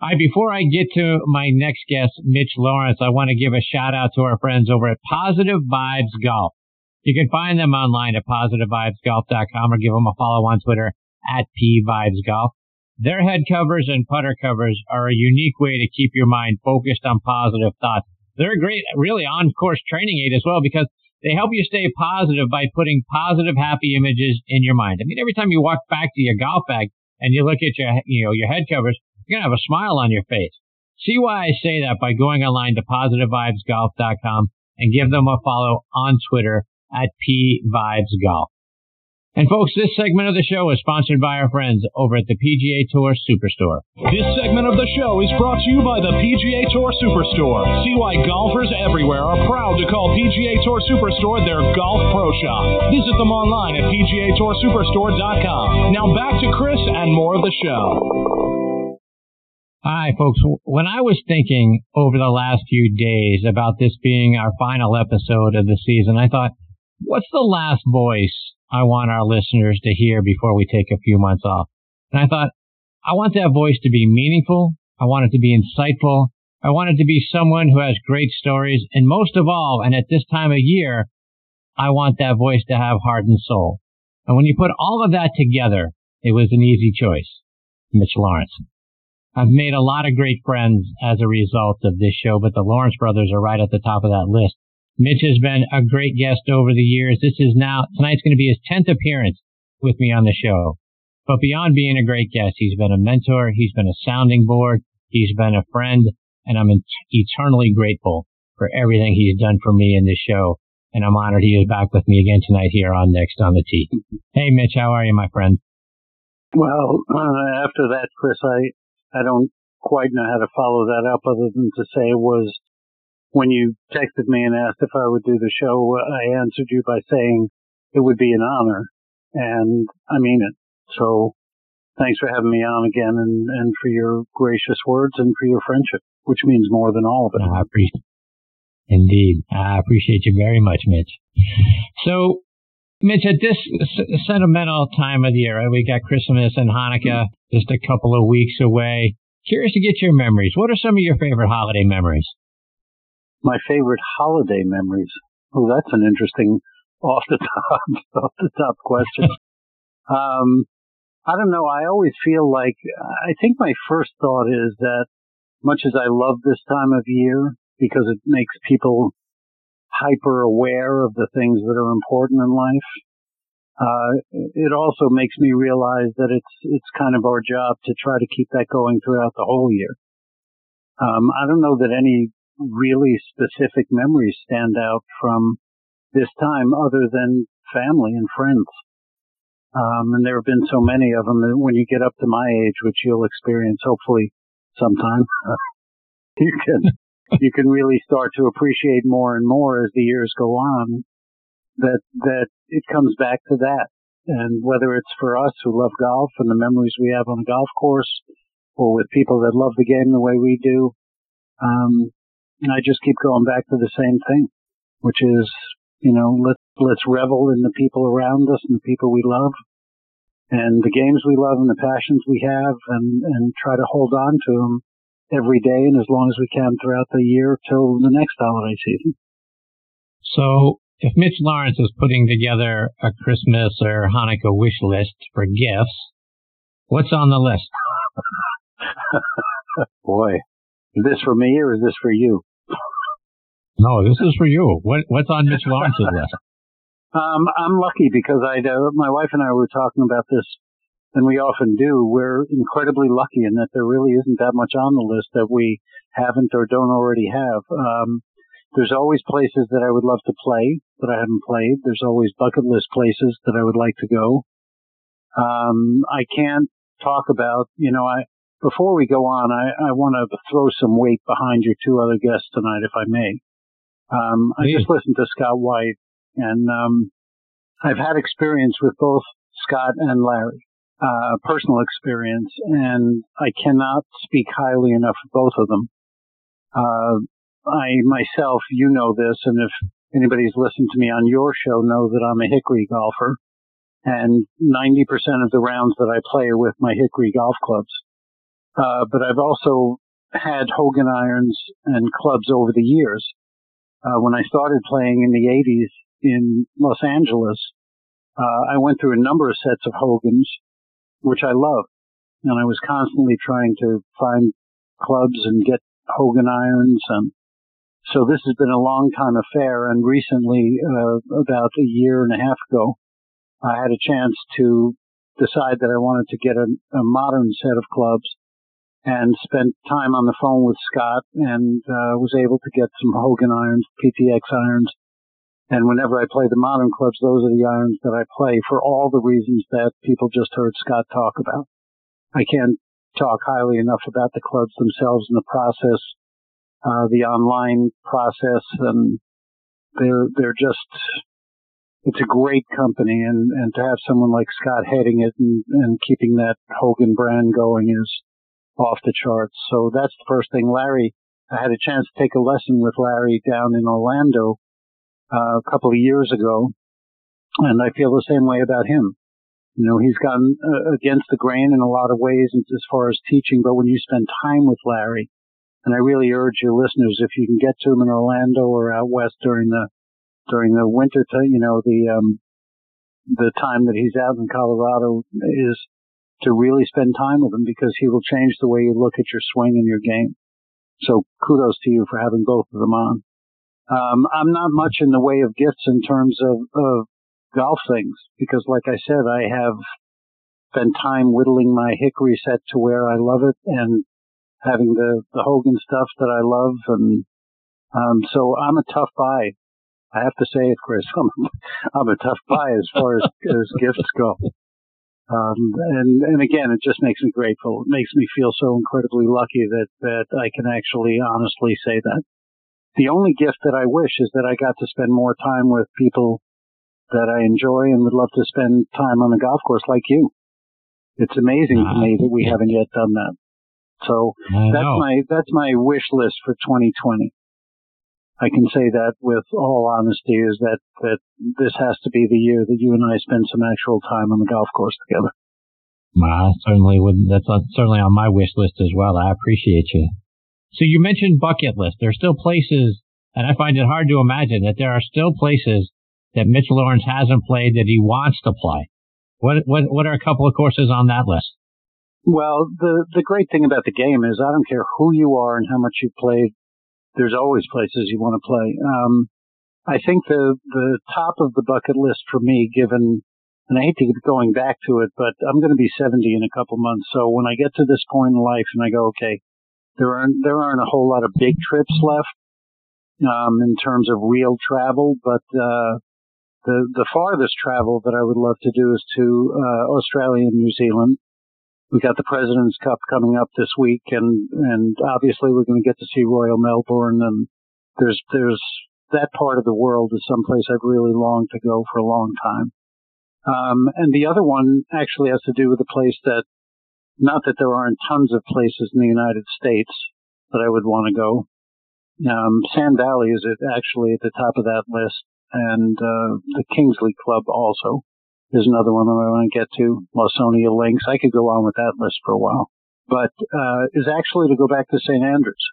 All right, before I get to my next guest, Mitch Laurance, I want to give a shout out to our friends over at Positive Vibes Golf. You can find them online at positivevibesgolf.com or give them a follow on Twitter at pvibesgolf. Their head covers and putter covers are a unique way to keep your mind focused on positive thoughts. They're a great, really on course training aid as well because they help you stay positive by putting positive, happy images in your mind. I mean, every time you walk back to your golf bag and you look at your, you know, your head covers, you're going to have a smile on your face. See why I say that by going online to positivevibesgolf.com and give them a follow on Twitter at pvibesgolf. And folks, this segment of the show is sponsored by our friends over at the PGA Tour Superstore. This segment of the show is brought to you by the PGA Tour Superstore. See why golfers everywhere are proud to call PGA Tour Superstore their golf pro shop. Visit them online at PGATourSuperstore.com. Now back to Chris and more of the show. Hi, folks. When I was thinking over the last few days about this being our final episode of the season, I thought, what's the last voice I want our listeners to hear before we take a few months off? And I thought, I want that voice to be meaningful. I want it to be insightful. I want it to be someone who has great stories. And most of all, and at this time of year, I want that voice to have heart and soul. And when you put all of that together, it was an easy choice. Mitch Laurance. I've made a lot of great friends as a result of this show, but the Laurance brothers are right at the top of that list. Mitch has been a great guest over the years. This is now, tonight's going to be his 10th appearance with me on the show. But beyond being a great guest, he's been a mentor, he's been a sounding board, he's been a friend, and I'm eternally grateful for everything he's done for me in this show. And I'm honored he is back with me again tonight here on Next on the Tee. Hey, Mitch, how are you, my friend? Well, uh, after that, Chris, I, I don't quite know how to follow that up other than to say was when you texted me and asked if I would do the show, I answered you by saying it would be an honor. And I mean it. So thanks for having me on again and, and for your gracious words and for your friendship, which means more than all of it. I appreciate Indeed. I appreciate you very much, Mitch. So, Mitch, at this sentimental time of the year, right, we got Christmas and Hanukkah just a couple of weeks away. Curious to get your memories. What are some of your favorite holiday memories? my favorite holiday memories. Oh, that's an interesting off the top, off the top question. um, I don't know. I always feel like, I think my first thought is that much as I love this time of year because it makes people hyper aware of the things that are important in life, uh, it also makes me realize that it's, it's kind of our job to try to keep that going throughout the whole year. Um, I don't know that any really specific memories stand out from this time other than family and friends. Um, and there have been so many of them that when you get up to my age, which you'll experience hopefully sometime, you can, you can really start to appreciate more and more as the years go on that, that it comes back to that. And whether it's for us who love golf and the memories we have on the golf course or with people that love the game the way we do, um, I just keep going back to the same thing, which is, you know, let's, let's revel in the people around us and the people we love and the games we love and the passions we have and, and try to hold on to them every day and as long as we can throughout the year till the next holiday season. So if Mitch Laurance is putting together a Christmas or Hanukkah wish list for gifts, what's on the list? Boy, is this for me or is this for you? No, this is for you. What, what's on Mitch Laurance's list? Um, I'm lucky because I, uh, my wife and I were talking about this, and we often do. We're incredibly lucky in that there really isn't that much on the list that we haven't or don't already have. Um, there's always places that I would love to play that I haven't played. There's always bucket list places that I would like to go. Um, I can't talk about, you know, I, before we go on, I, I want to throw some weight behind your two other guests tonight, if I may. Um, I just listened to Scott White, and um, I've had experience with both Scott and Larry, uh, personal experience, and I cannot speak highly enough of both of them. Uh, I myself, you know this, and if anybody's listened to me on your show, know that I'm a Hickory golfer, and 90% of the rounds that I play are with my Hickory golf clubs. Uh, but I've also had Hogan irons and clubs over the years. Uh, when I started playing in the 80s in Los Angeles, uh, I went through a number of sets of Hogans, which I love. And I was constantly trying to find clubs and get Hogan irons. And so this has been a long time affair. And recently, uh, about a year and a half ago, I had a chance to decide that I wanted to get a, a modern set of clubs and spent time on the phone with Scott and uh, was able to get some Hogan irons, PTX irons. And whenever I play the modern clubs, those are the irons that I play for all the reasons that people just heard Scott talk about. I can't talk highly enough about the clubs themselves and the process, uh, the online process, and they're they're just it's a great company, and and to have someone like Scott heading it and, and keeping that Hogan brand going is off the charts. So that's the first thing. Larry, I had a chance to take a lesson with Larry down in Orlando uh, a couple of years ago, and I feel the same way about him. You know, he's gone uh, against the grain in a lot of ways as far as teaching, but when you spend time with Larry, and I really urge your listeners, if you can get to him in Orlando or out west during the during the winter, to, you know, the um, the time that he's out in Colorado is to really spend time with him because he will change the way you look at your swing and your game. So kudos to you for having both of them on. Um, I'm not much in the way of gifts in terms of, of golf things because, like I said, I have spent time whittling my hickory set to where I love it and having the, the Hogan stuff that I love. And, um, so I'm a tough buy. I have to say it, Chris. I'm, I'm a tough buy as far as, as gifts go. Um, and, and again, it just makes me grateful. It makes me feel so incredibly lucky that, that I can actually honestly say that. The only gift that I wish is that I got to spend more time with people that I enjoy and would love to spend time on the golf course like you. It's amazing to me that we mm-hmm. haven't yet done that. So that's my, that's my wish list for 2020. I can say that with all honesty is that, that this has to be the year that you and I spend some actual time on the golf course together. Well, certainly would. That's certainly on my wish list as well. I appreciate you. So you mentioned bucket list. There are still places, and I find it hard to imagine that there are still places that Mitch Laurance hasn't played that he wants to play. What what what are a couple of courses on that list? Well, the the great thing about the game is I don't care who you are and how much you played there's always places you want to play. Um, I think the the top of the bucket list for me, given, and I hate to keep going back to it, but I'm going to be 70 in a couple months. So when I get to this point in life and I go, okay, there aren't there aren't a whole lot of big trips left um, in terms of real travel, but uh, the the farthest travel that I would love to do is to uh, Australia and New Zealand we got the President's Cup coming up this week, and and obviously we're going to get to see Royal Melbourne, and there's there's that part of the world is someplace I've really longed to go for a long time. Um, and the other one actually has to do with a place that, not that there aren't tons of places in the United States that I would want to go. Um, Sand Valley is actually at the top of that list, and uh, the Kingsley Club also. is another one that I want to get to, Lawsonia Links. I could go on with that list for a while. But uh, is actually to go back to St. Andrews.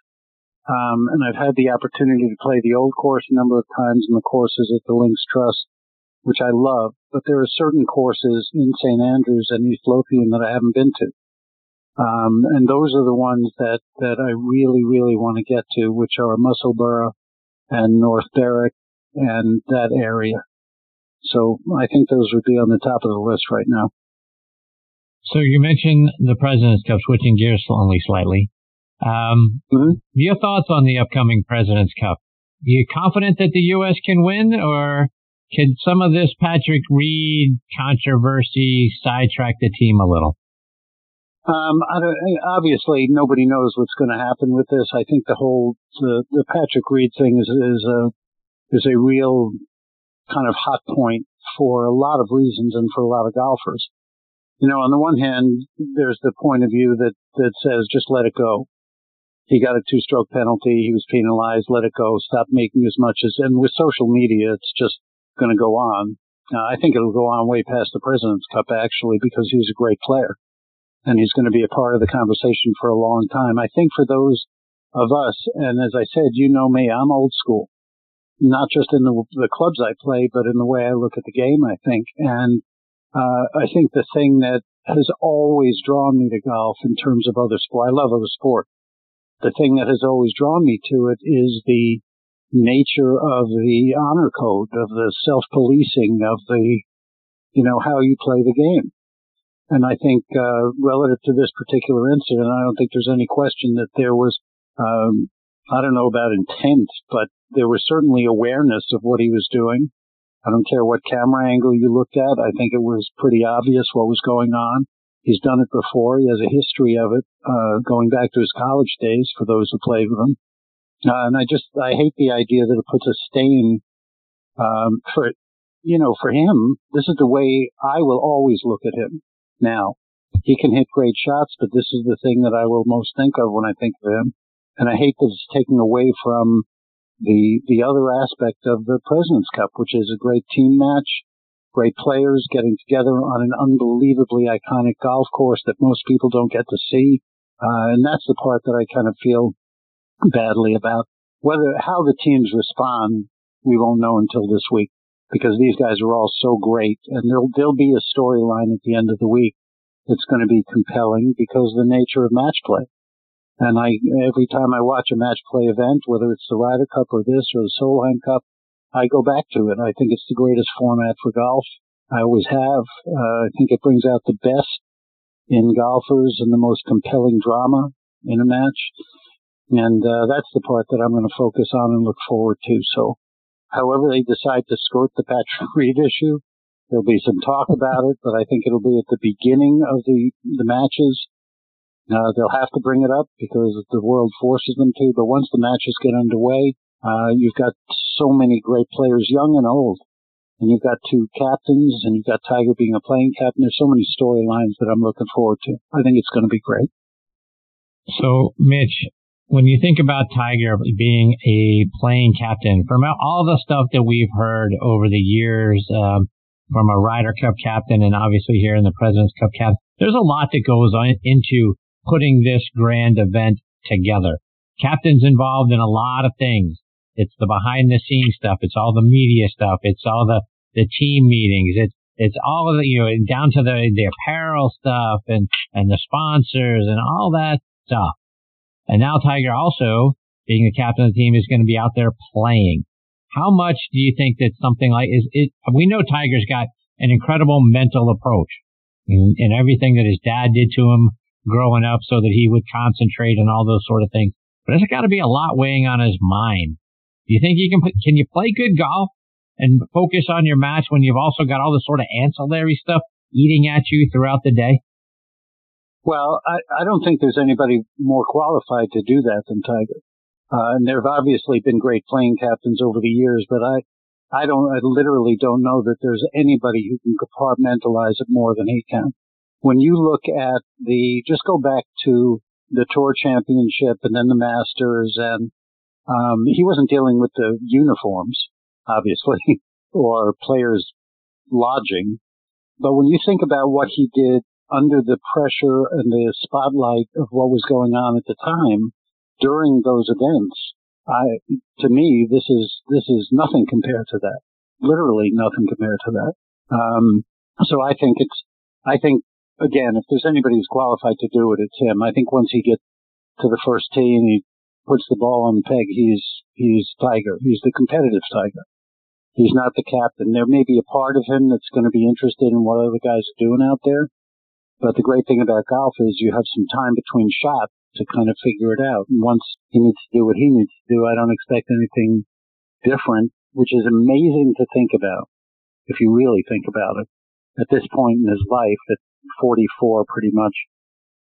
Um, and I've had the opportunity to play the old course a number of times and the courses at the Links Trust, which I love. But there are certain courses in St. Andrews and East Lothian that I haven't been to. Um, and those are the ones that, that I really, really want to get to, which are Musselburgh and North Berwick and that area. So I think those would be on the top of the list right now. So you mentioned the President's Cup, switching gears only slightly. Um, mm-hmm. Your thoughts on the upcoming President's Cup? Are you confident that the U.S. can win, or can some of this Patrick Reed controversy sidetrack the team a little? Um, obviously, nobody knows what's going to happen with this. I think the whole the, the Patrick Reed thing is is a is a real kind of hot point for a lot of reasons and for a lot of golfers. You know, on the one hand, there's the point of view that, that says just let it go. He got a two stroke penalty. He was penalized. Let it go. Stop making as much as, and with social media, it's just going to go on. Uh, I think it'll go on way past the President's Cup actually because he was a great player. And he's going to be a part of the conversation for a long time. I think for those of us, and as I said, you know me, I'm old school, not just in the, the clubs I play, but in the way I look at the game, I think. And uh, I think the thing that has always drawn me to golf in terms of other sport, I love other sport. The thing that has always drawn me to it is the nature of the honor code, of the self-policing, of the, you know, how you play the game. And I think, uh, relative to this particular incident, I don't think there's any question that there was, um, I don't know about intent, but there was certainly awareness of what he was doing. I don't care what camera angle you looked at. I think it was pretty obvious what was going on. He's done it before. He has a history of it, uh, going back to his college days for those who played with him. Uh, and I just, I hate the idea that it puts a stain, um, for, you know, for him, this is the way I will always look at him now. He can hit great shots, but this is the thing that I will most think of when I think of him. And I hate that it's taken away from the, the other aspect of the President's Cup, which is a great team match, great players getting together on an unbelievably iconic golf course that most people don't get to see. Uh, and that's the part that I kind of feel badly about. Whether, how the teams respond, we won't know until this week because these guys are all so great and there'll, there'll be a storyline at the end of the week that's going to be compelling because of the nature of match play. And I, every time I watch a match play event, whether it's the Ryder Cup or this or the Solheim Cup, I go back to it. I think it's the greatest format for golf. I always have. Uh, I think it brings out the best in golfers and the most compelling drama in a match. And uh, that's the part that I'm going to focus on and look forward to. So However they decide to skirt the Patrick Reed issue, there'll be some talk about it, but I think it'll be at the beginning of the, the matches. Uh, they'll have to bring it up because the world forces them to, but once the matches get underway, uh, you've got so many great players, young and old, and you've got two captains, and you've got Tiger being a playing captain. There's so many storylines that I'm looking forward to. I think it's going to be great. So, Mitch, when you think about Tiger being a playing captain, from all the stuff that we've heard over the years, um, from a Ryder Cup captain and obviously here in the President's Cup captain, there's a lot that goes on into putting this grand event together. Captain's involved in a lot of things. It's the behind the scenes stuff. It's all the media stuff. It's all the, the team meetings. It's, it's all of the, you know, down to the, the apparel stuff and, and the sponsors and all that stuff. And now Tiger also, being the captain of the team, is going to be out there playing. How much do you think that something like is it? We know Tiger's got an incredible mental approach and, in everything that his dad did to him growing up, so that he would concentrate and all those sort of things. But there's got to be a lot weighing on his mind. Do you think you can can you play good golf and focus on your match when you've also got all the sort of ancillary stuff eating at you throughout the day? Well, I, I don't think there's anybody more qualified to do that than Tiger. Uh, and there have obviously been great playing captains over the years, but I, I don't, I literally don't know that there's anybody who can compartmentalize it more than he can. When you look at the, just go back to the tour championship and then the masters and, um, he wasn't dealing with the uniforms, obviously, or players lodging. But when you think about what he did under the pressure and the spotlight of what was going on at the time during those events, I, to me, this is, this is nothing compared to that. Literally nothing compared to that. Um, so I think it's, I think, again, if there's anybody who's qualified to do it, it's him. I think once he gets to the first tee and he puts the ball on the peg, he's, he's Tiger. He's the competitive Tiger. He's not the captain. There may be a part of him that's going to be interested in what other guys are doing out there. But the great thing about golf is you have some time between shots to kind of figure it out. And once he needs to do what he needs to do, I don't expect anything different, which is amazing to think about if you really think about it. At this point in his life, at 44 pretty much,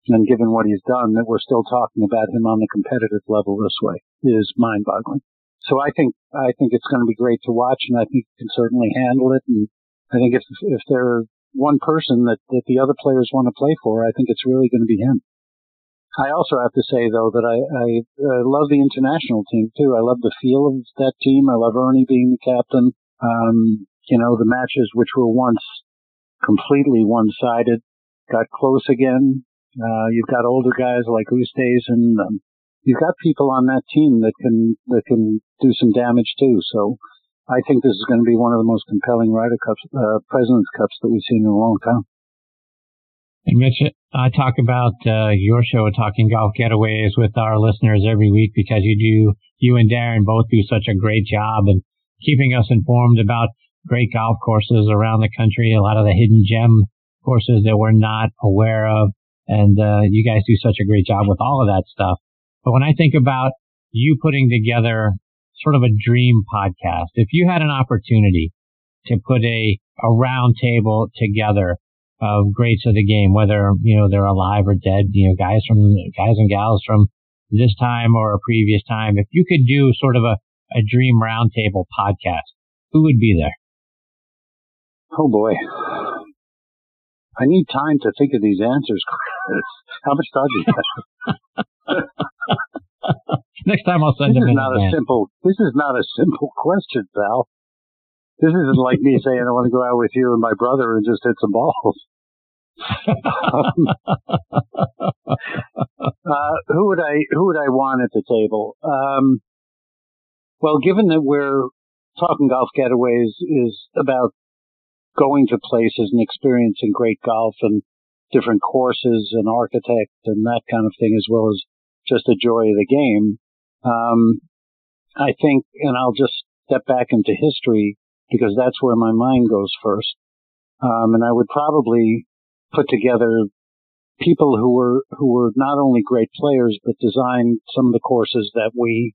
and given what he's done, that we're still talking about him on the competitive level this way is mind boggling. So I think, I think it's going to be great to watch and I think he can certainly handle it. And I think if, if there one person that, that the other players want to play for, I think it's really going to be him. I also have to say though that I, I uh, love the international team too. I love the feel of that team. I love Ernie being the captain. Um, you know, the matches which were once completely one-sided got close again. Uh, you've got older guys like Oosthuizen. Um, you've got people on that team that can that can do some damage too. So I think this is going to be one of the most compelling Ryder Cups, uh, Presidents Cups that we've seen in a long time. And Mitch, I talk about uh, your show, Talking Golf Getaways, with our listeners every week because you do, you and Darren both do such a great job in keeping us informed about great golf courses around the country, a lot of the hidden gem courses that we're not aware of. And uh, you guys do such a great job with all of that stuff. But when I think about you putting together sort of a dream podcast, if you had an opportunity to put a, a round table together of greats of the game, whether, you know, they're alive or dead, you know, guys from, guys and gals from this time or a previous time, if you could do sort of a, a dream roundtable podcast, who would be there? Oh boy. I need time to think of these answers, How much time do you have? Next time I'll send this them. Is not a simple. This is not a simple question, Val. This isn't like me saying I want to go out with you and my brother and just hit some balls. um, uh, who would I who would I want at the table? Um, well, given that we're talking golf getaways is about going to places and experiencing great golf and different courses and architect and that kind of thing, as well as just the joy of the game. Um, I think, and I'll just step back into history because that's where my mind goes first. Um, and I would probably put together people who were who were not only great players but designed some of the courses that we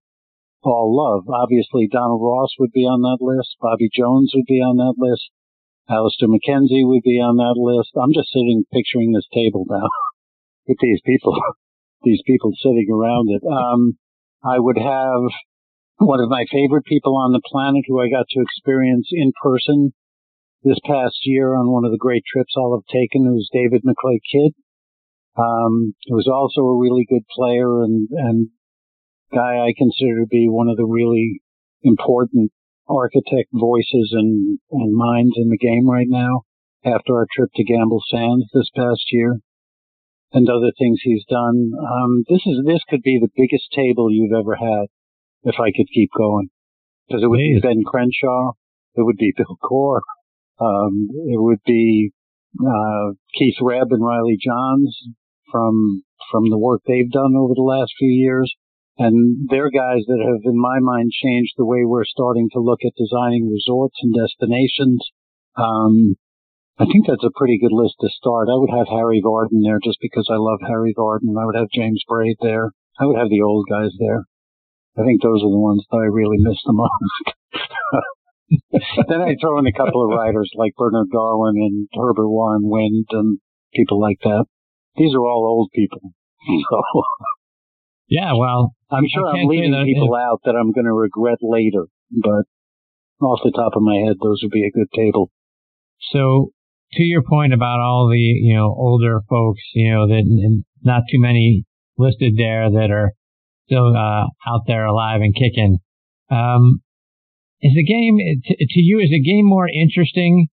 all love. Obviously, Donald Ross would be on that list. Bobby Jones would be on that list. Alister MacKenzie would be on that list. I'm just sitting picturing this table now with these people, these people sitting around it. Um, I would have one of my favorite people on the planet who I got to experience in person this past year on one of the great trips I'll have taken, who's David McLay Kidd. Um, was also a really good player and, and guy I consider to be one of the really important architect voices and, and minds in the game right now after our trip to Gamble Sands this past year and other things he's done. Um, this is, this could be the biggest table you've ever had if I could keep going because it would Please. be Ben Crenshaw. It would be Bill Coore. Um, it would be, uh, Keith Rhebb and Riley Johns from, from the work they've done over the last few years. And they're guys that have, in my mind, changed the way we're starting to look at designing resorts and destinations. Um, I think that's a pretty good list to start. I would have Harry Vardon there just because I love Harry Vardon. I would have James Braid there. I would have the old guys there. I think those are the ones that I really miss the most. then I throw in a couple of writers like Bernard Darwin and Herbert Warren Wind and people like that. These are all old people. Hmm. So yeah, well, I'm sure I'm leaving people out that I'm going to regret later, but off the top of my head, those would be a good table. So, to your point about all the you know older folks, you know that not too many listed there that are still uh, out there alive and kicking. Um, is the game to, to you? Is the game more interesting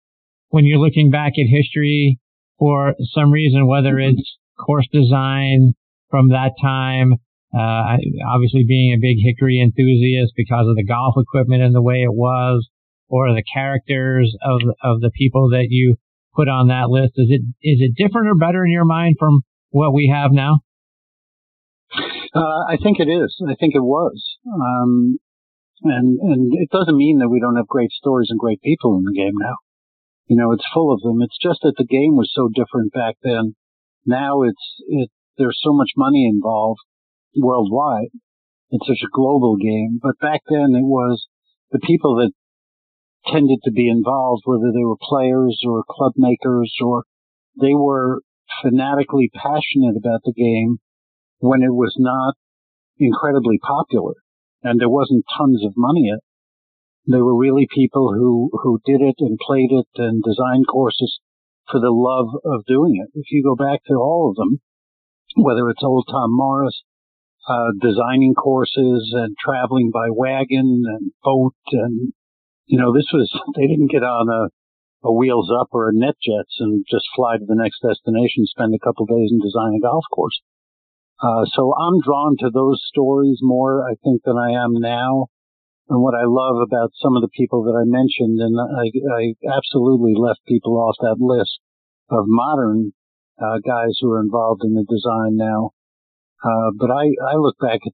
when you're looking back at history for some reason, whether mm-hmm. it's course design from that time, uh, obviously being a big Hickory enthusiast because of the golf equipment and the way it was, or the characters of of the people that you put on that list. Is it is it different or better in your mind from what we have now? Uh, I think it is. I think it was. Um, and and it doesn't mean that we don't have great stories and great people in the game now. You know, it's full of them. It's just that the game was so different back then. Now it's it. There's so much money involved worldwide. It's such a global game. But back then it was the people that tended to be involved, whether they were players or club makers or they were fanatically passionate about the game when it was not incredibly popular and there wasn't tons of money in it. They were really people who, who did it and played it and designed courses for the love of doing it. If you go back to all of them, whether it's old Tom Morris uh, designing courses and traveling by wagon and boat. And, you know, this was, they didn't get on a, a wheels up or a net jets and just fly to the next destination, spend a couple days and design a golf course. Uh, so I'm drawn to those stories more, I think, than I am now. And what I love about some of the people that I mentioned, and I, I absolutely left people off that list of modern uh, guys who are involved in the design now. Uh, but I, I look back at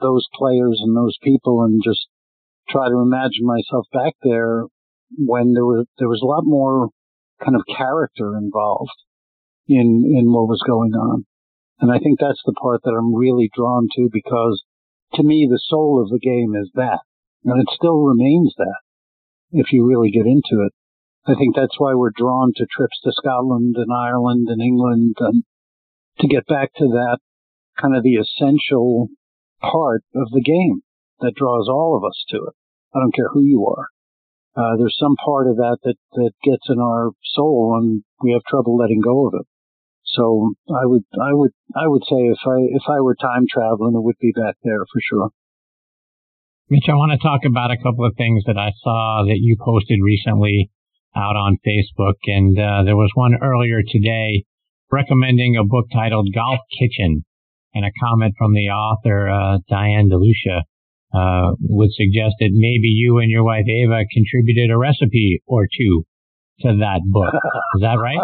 those players and those people and just try to imagine myself back there when there was there was a lot more kind of character involved in in what was going on. And I think that's the part that I'm really drawn to because to me the soul of the game is that. And it still remains that if you really get into it. I think that's why we're drawn to trips to Scotland and Ireland and England and to get back to that kind of the essential part of the game that draws all of us to it. I don't care who you are. Uh, there's some part of that, that that gets in our soul and we have trouble letting go of it. So I would, I would, I would say if I, if I were time traveling, it would be back there for sure. Mitch, I want to talk about a couple of things that I saw that you posted recently out on Facebook. And uh, there was one earlier today recommending a book titled Golf Kitchen. And a comment from the author, uh, Diane DeLucia, uh, would suggest that maybe you and your wife Ava contributed a recipe or two to that book. Is that right?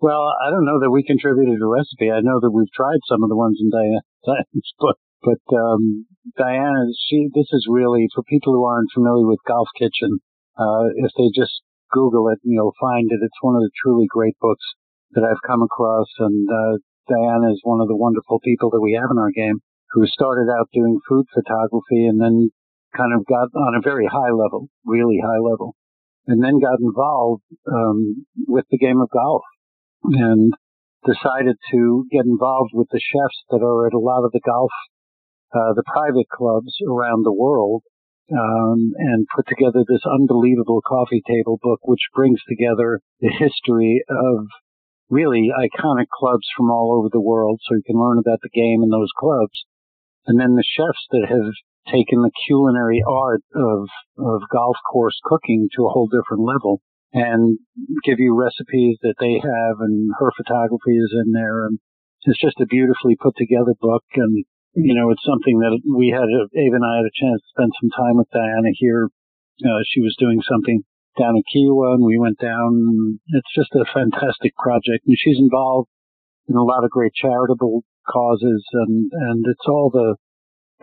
well, I don't know that we contributed a recipe. I know that we've tried some of the ones in Diane's book, but um, Diana, she this is really for people who aren't familiar with Golf Kitchen. Uh, if they just Google it, you'll find it. It's one of the truly great books that I've come across, and uh, Diana is one of the wonderful people that we have in our game who started out doing food photography and then kind of got on a very high level, really high level, and then got involved um, with the game of golf and decided to get involved with the chefs that are at a lot of the golf, uh, the private clubs around the world, um, and put together this unbelievable coffee table book, which brings together the history of really iconic clubs from all over the world, so you can learn about the game in those clubs and then the chefs that have taken the culinary art of, of golf course cooking to a whole different level and give you recipes that they have and her photography is in there. And it's just a beautifully put together book. And you know it's something that we had a, Ava and I had a chance to spend some time with Diana here uh, she was doing something down in Kiawah and we went down. It's just a fantastic project. And she's involved in a lot of great charitable causes and, and it's all the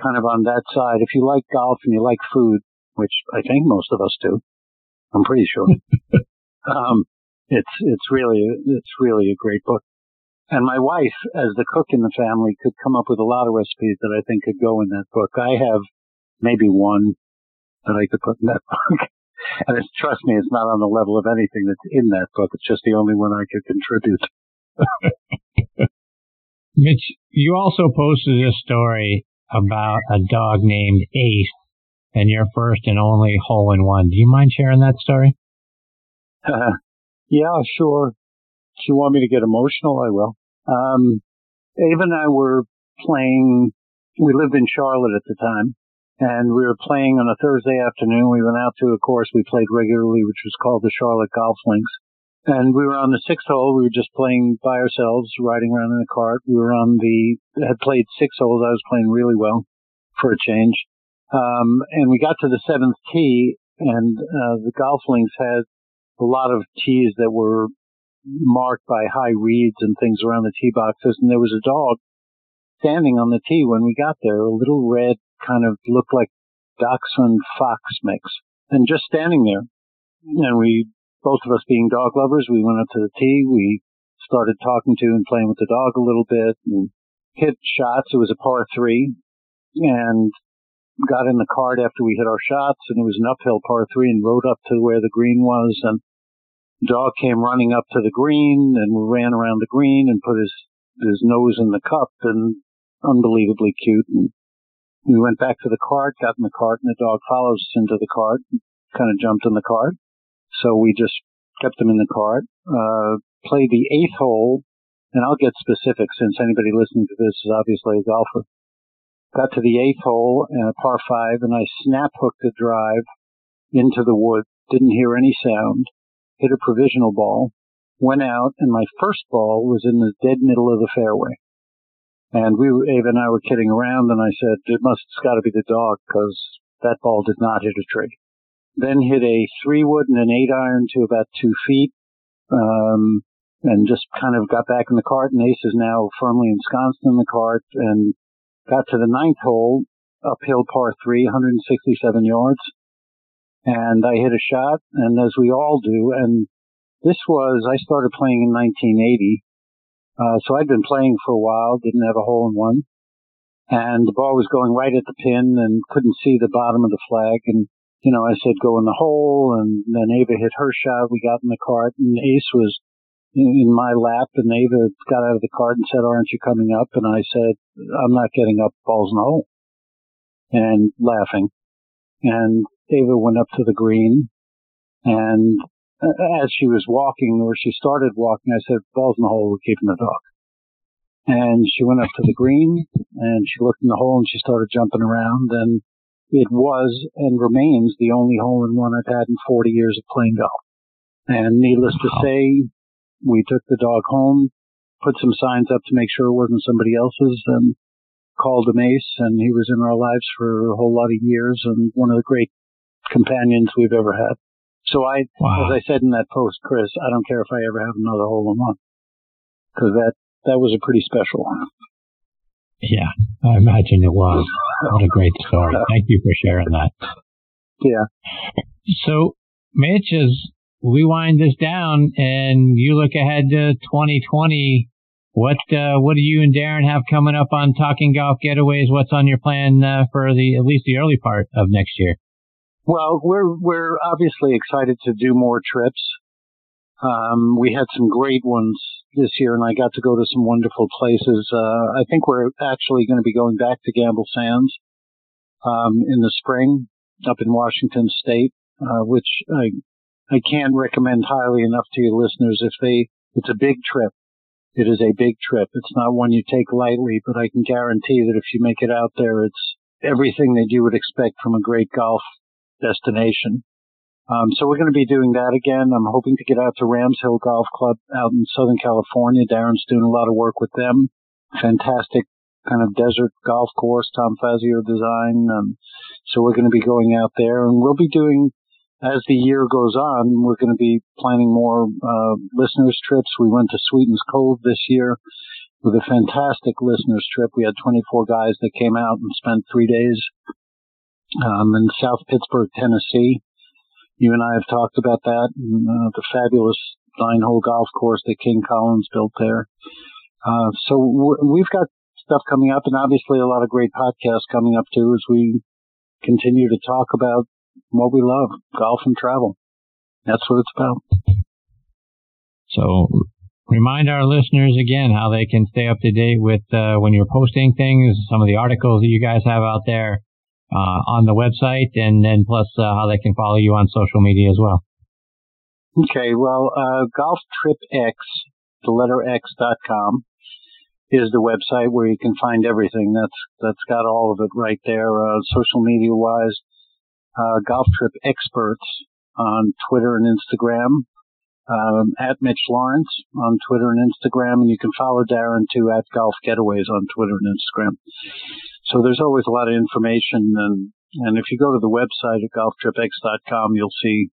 kind of on that side. If you like golf and you like food, which I think most of us do, I'm pretty sure. um, it's, it's really, it's really a great book. And my wife, as the cook in the family, could come up with a lot of recipes that I think could go in that book. I have maybe one that I could put in that book. and it's, trust me, it's not on the level of anything that's in that book. It's just the only one I could contribute. Mitch, you also posted a story about a dog named Ace and your first and only hole in one. Do you mind sharing that story? Uh, yeah, sure. If you want me to get emotional, I will. Um, Ava and I were playing, we lived in Charlotte at the time, and we were playing on a Thursday afternoon. We went out to a course we played regularly, which was called the Charlotte Golf Links. And we were on the sixth hole. We were just playing by ourselves, riding around in a cart. We were on the, had played six holes. I was playing really well for a change. Um, and we got to the seventh tee and, uh, the golf links had a lot of tees that were marked by high reeds and things around the tee boxes. And there was a dog standing on the tee when we got there, a little red kind of looked like dachshund fox mix and just standing there. And we both of us being dog lovers, we went up to the tee. We started talking to and playing with the dog a little bit and hit shots. It was a par three and got in the cart after we hit our shots and it was an uphill par three and rode up to where the green was and dog came running up to the green and ran around the green and put his, his nose in the cup and unbelievably cute. And we went back to the cart, got in the cart and the dog follows us into the cart, kind of jumped in the cart so we just kept them in the cart, uh, played the eighth hole, and I'll get specific since anybody listening to this is obviously a golfer. Got to the eighth hole and a par five, and I snap hooked the drive into the wood. Didn't hear any sound. hit a provisional ball, went out, and my first ball was in the dead middle of the fairway. And we were, Ava and I were kidding around, and I said, it must, it's got to be the dog, because that ball did not hit a tree. Then hit a three wood and an eight iron to about two feet, um, and just kind of got back in the cart, and Ace is now firmly ensconced in the cart, and got to the ninth hole, uphill par three, 167 yards, and I hit a shot, and as we all do, and this was, I started playing in 1980, uh, so I'd been playing for a while, didn't have a hole in one. And the ball was going right at the pin and couldn't see the bottom of the flag. And, you know, I said go in the hole and then Ava hit her shot. We got in the cart and Ace was in my lap and Ava got out of the cart and said, aren't you coming up? And I said, I'm not getting up balls in the hole and laughing. And Ava went up to the green and uh, as she was walking or she started walking, I said, ball's in the hole, we're keeping the dog. And she went up to the green and she looked in the hole and she started jumping around and it was and remains the only hole in one I've had in 40 years of playing golf. And needless to say, we took the dog home, put some signs up to make sure it wasn't somebody else's and called him Ace and he was in our lives for a whole lot of years and one of the great companions we've ever had. So I, wow. as I said in that post, Chris, I don't care if I ever have another hole in one because that that was a pretty special one. Yeah, I imagine it was. What a great story! Thank you for sharing that. Yeah. So, Mitch, as we wind this down and you look ahead to 2020, what uh, what do you and Darren have coming up on Talking Golf Getaways? What's on your plan uh, for the at least the early part of next year? Well, we're we're obviously excited to do more trips. Um, we had some great ones this year, and I got to go to some wonderful places. Uh, I think we're actually going to be going back to Gamble Sands um, in the spring up in Washington State, uh, which I I can't recommend highly enough to your listeners. If they, it's a big trip. It is a big trip. It's not one you take lightly, but I can guarantee that if you make it out there, it's everything that you would expect from a great golf destination. Um, so we're going to be doing that again. I'm hoping to get out to Rams Hill Golf Club out in Southern California. Darren's doing a lot of work with them. Fantastic kind of desert golf course, Tom Fazio design. Um, so we're going to be going out there and we'll be doing, as the year goes on, we're going to be planning more, uh, listeners trips. We went to Sweetens Cove this year with a fantastic listeners trip. We had 24 guys that came out and spent three days um, in South Pittsburg, Tennessee. You and I have talked about that, and, uh, the fabulous nine-hole golf course that King Collins built there. Uh, so we've got stuff coming up, and obviously a lot of great podcasts coming up too as we continue to talk about what we love, golf and travel. That's what it's about. So remind our listeners again how they can stay up to date with uh, when you're posting things, some of the articles that you guys have out there, on the website, and then plus uh, how they can follow you on social media as well. Okay, well, uh, Golf Trip X, the letter X dot com, is the website where you can find everything. That's that's got all of it right there. Uh, social media wise, uh, Golf Trip Experts on Twitter and Instagram. Um, at Mitch Laurance on Twitter and Instagram, and you can follow Darren too at Golf Getaways on Twitter and Instagram. So there's always a lot of information and, and if you go to the website at golftripx.com, you'll see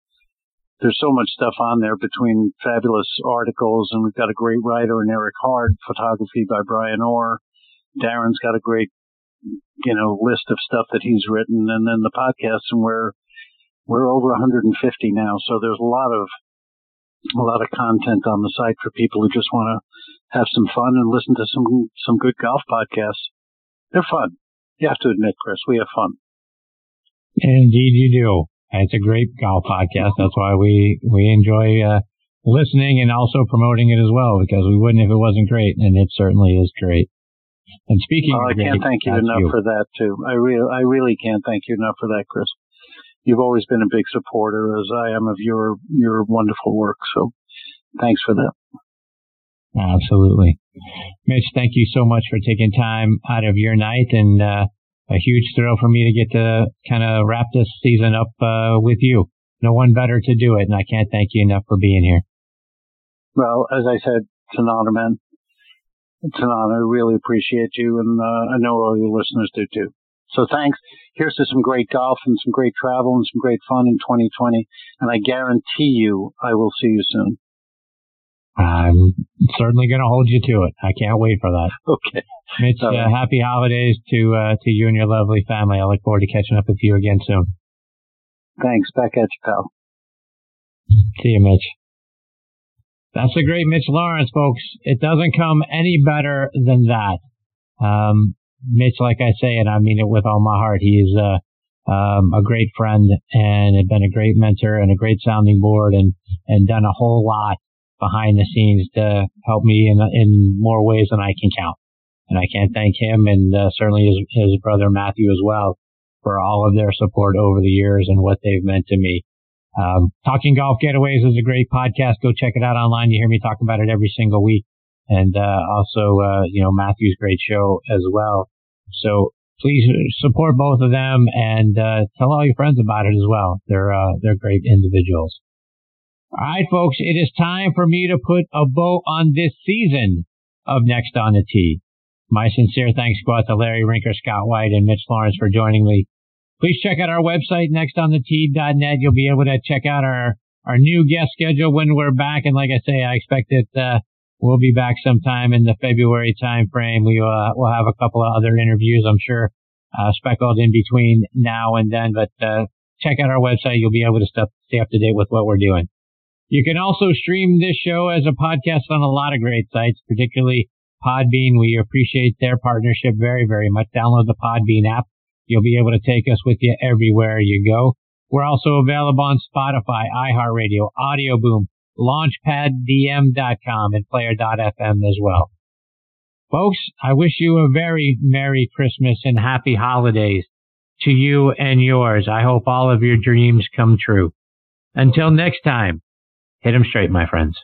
there's so much stuff on there between fabulous articles and we've got a great writer in Eric Hart, photography by Brian Orr. Darren's got a great, you know, list of stuff that he's written and then the podcast and we're, we're over 150 now. So there's a lot of, a lot of content on the site for people who just want to have some fun and listen to some, some good golf podcasts. They're fun you have to admit, Chris, we have fun. Indeed, you do. It's a great golf podcast. That's why we we enjoy uh, listening and also promoting it as well because we wouldn't if it wasn't great, and it certainly is great. And speaking, oh, I can't thank you enough you. for that too. I really, I really can't thank you enough for that, Chris. You've always been a big supporter, as I am of your your wonderful work. So, thanks for that. Absolutely. Mitch, thank you so much for taking time out of your night and uh, a huge thrill for me to get to kind of wrap this season up uh, with you. no one better to do it. And I can't thank you enough for being here. Well, as I said, it's an honor, man. It's an honor. I really appreciate you, and uh, I know all your listeners do too. So thanks. Here's to some great golf and some great travel and some great fun in 2020. And I guarantee you, I will see you soon. I'm certainly going to hold you to it. I can't wait for that. Okay. Mitch, uh, happy holidays to uh, to you and your lovely family. I look forward to catching up with you again soon. Thanks. Back at you, pal. See you, Mitch. That's a great Mitch Laurance, folks. It doesn't come any better than that. Um, Mitch, like I say, and I mean it with all my heart, he's uh, um, a great friend and had been a great mentor and a great sounding board and, and done a whole lot behind the scenes to help me in, in more ways than I can count. And I can't thank him and uh, certainly his, his brother Matthew as well for all of their support over the years and what they've meant to me. Um, Talking Golf Getaways is a great podcast. Go check it out online. You hear me talk about it every single week. And, uh, also, uh, you know, Matthew's great show as well. So please support both of them and, uh, tell all your friends about it as well. They're, uh, they're great individuals. All right, folks, it is time for me to put a bow on this season of Next on the Tee. My sincere thanks go out to Larry Rinker, Scott White, and Mitch Laurance for joining me Please check out our website, nextonthetee.net. You'll be able to check out our, our new guest schedule when we're back. And like I say, I expect that, uh, we'll be back sometime in the February time frame. We, uh, will have a couple of other interviews, I'm sure, uh, speckled in between now and then. But, uh, check out our website. You'll be able to stay up to date with what we're doing. You can also stream this show as a podcast on a lot of great sites, particularly Podbean. We appreciate their partnership very, very much. Download the Podbean app. You'll be able to take us with you everywhere you go. We're also available on Spotify, iHeartRadio, Audio Boom, LaunchpadDM.com, and Player.fm as well. Folks, I wish you a very Merry Christmas and Happy Holidays to you and yours. I hope all of your dreams come true. Until next time, hit 'em straight, my friends.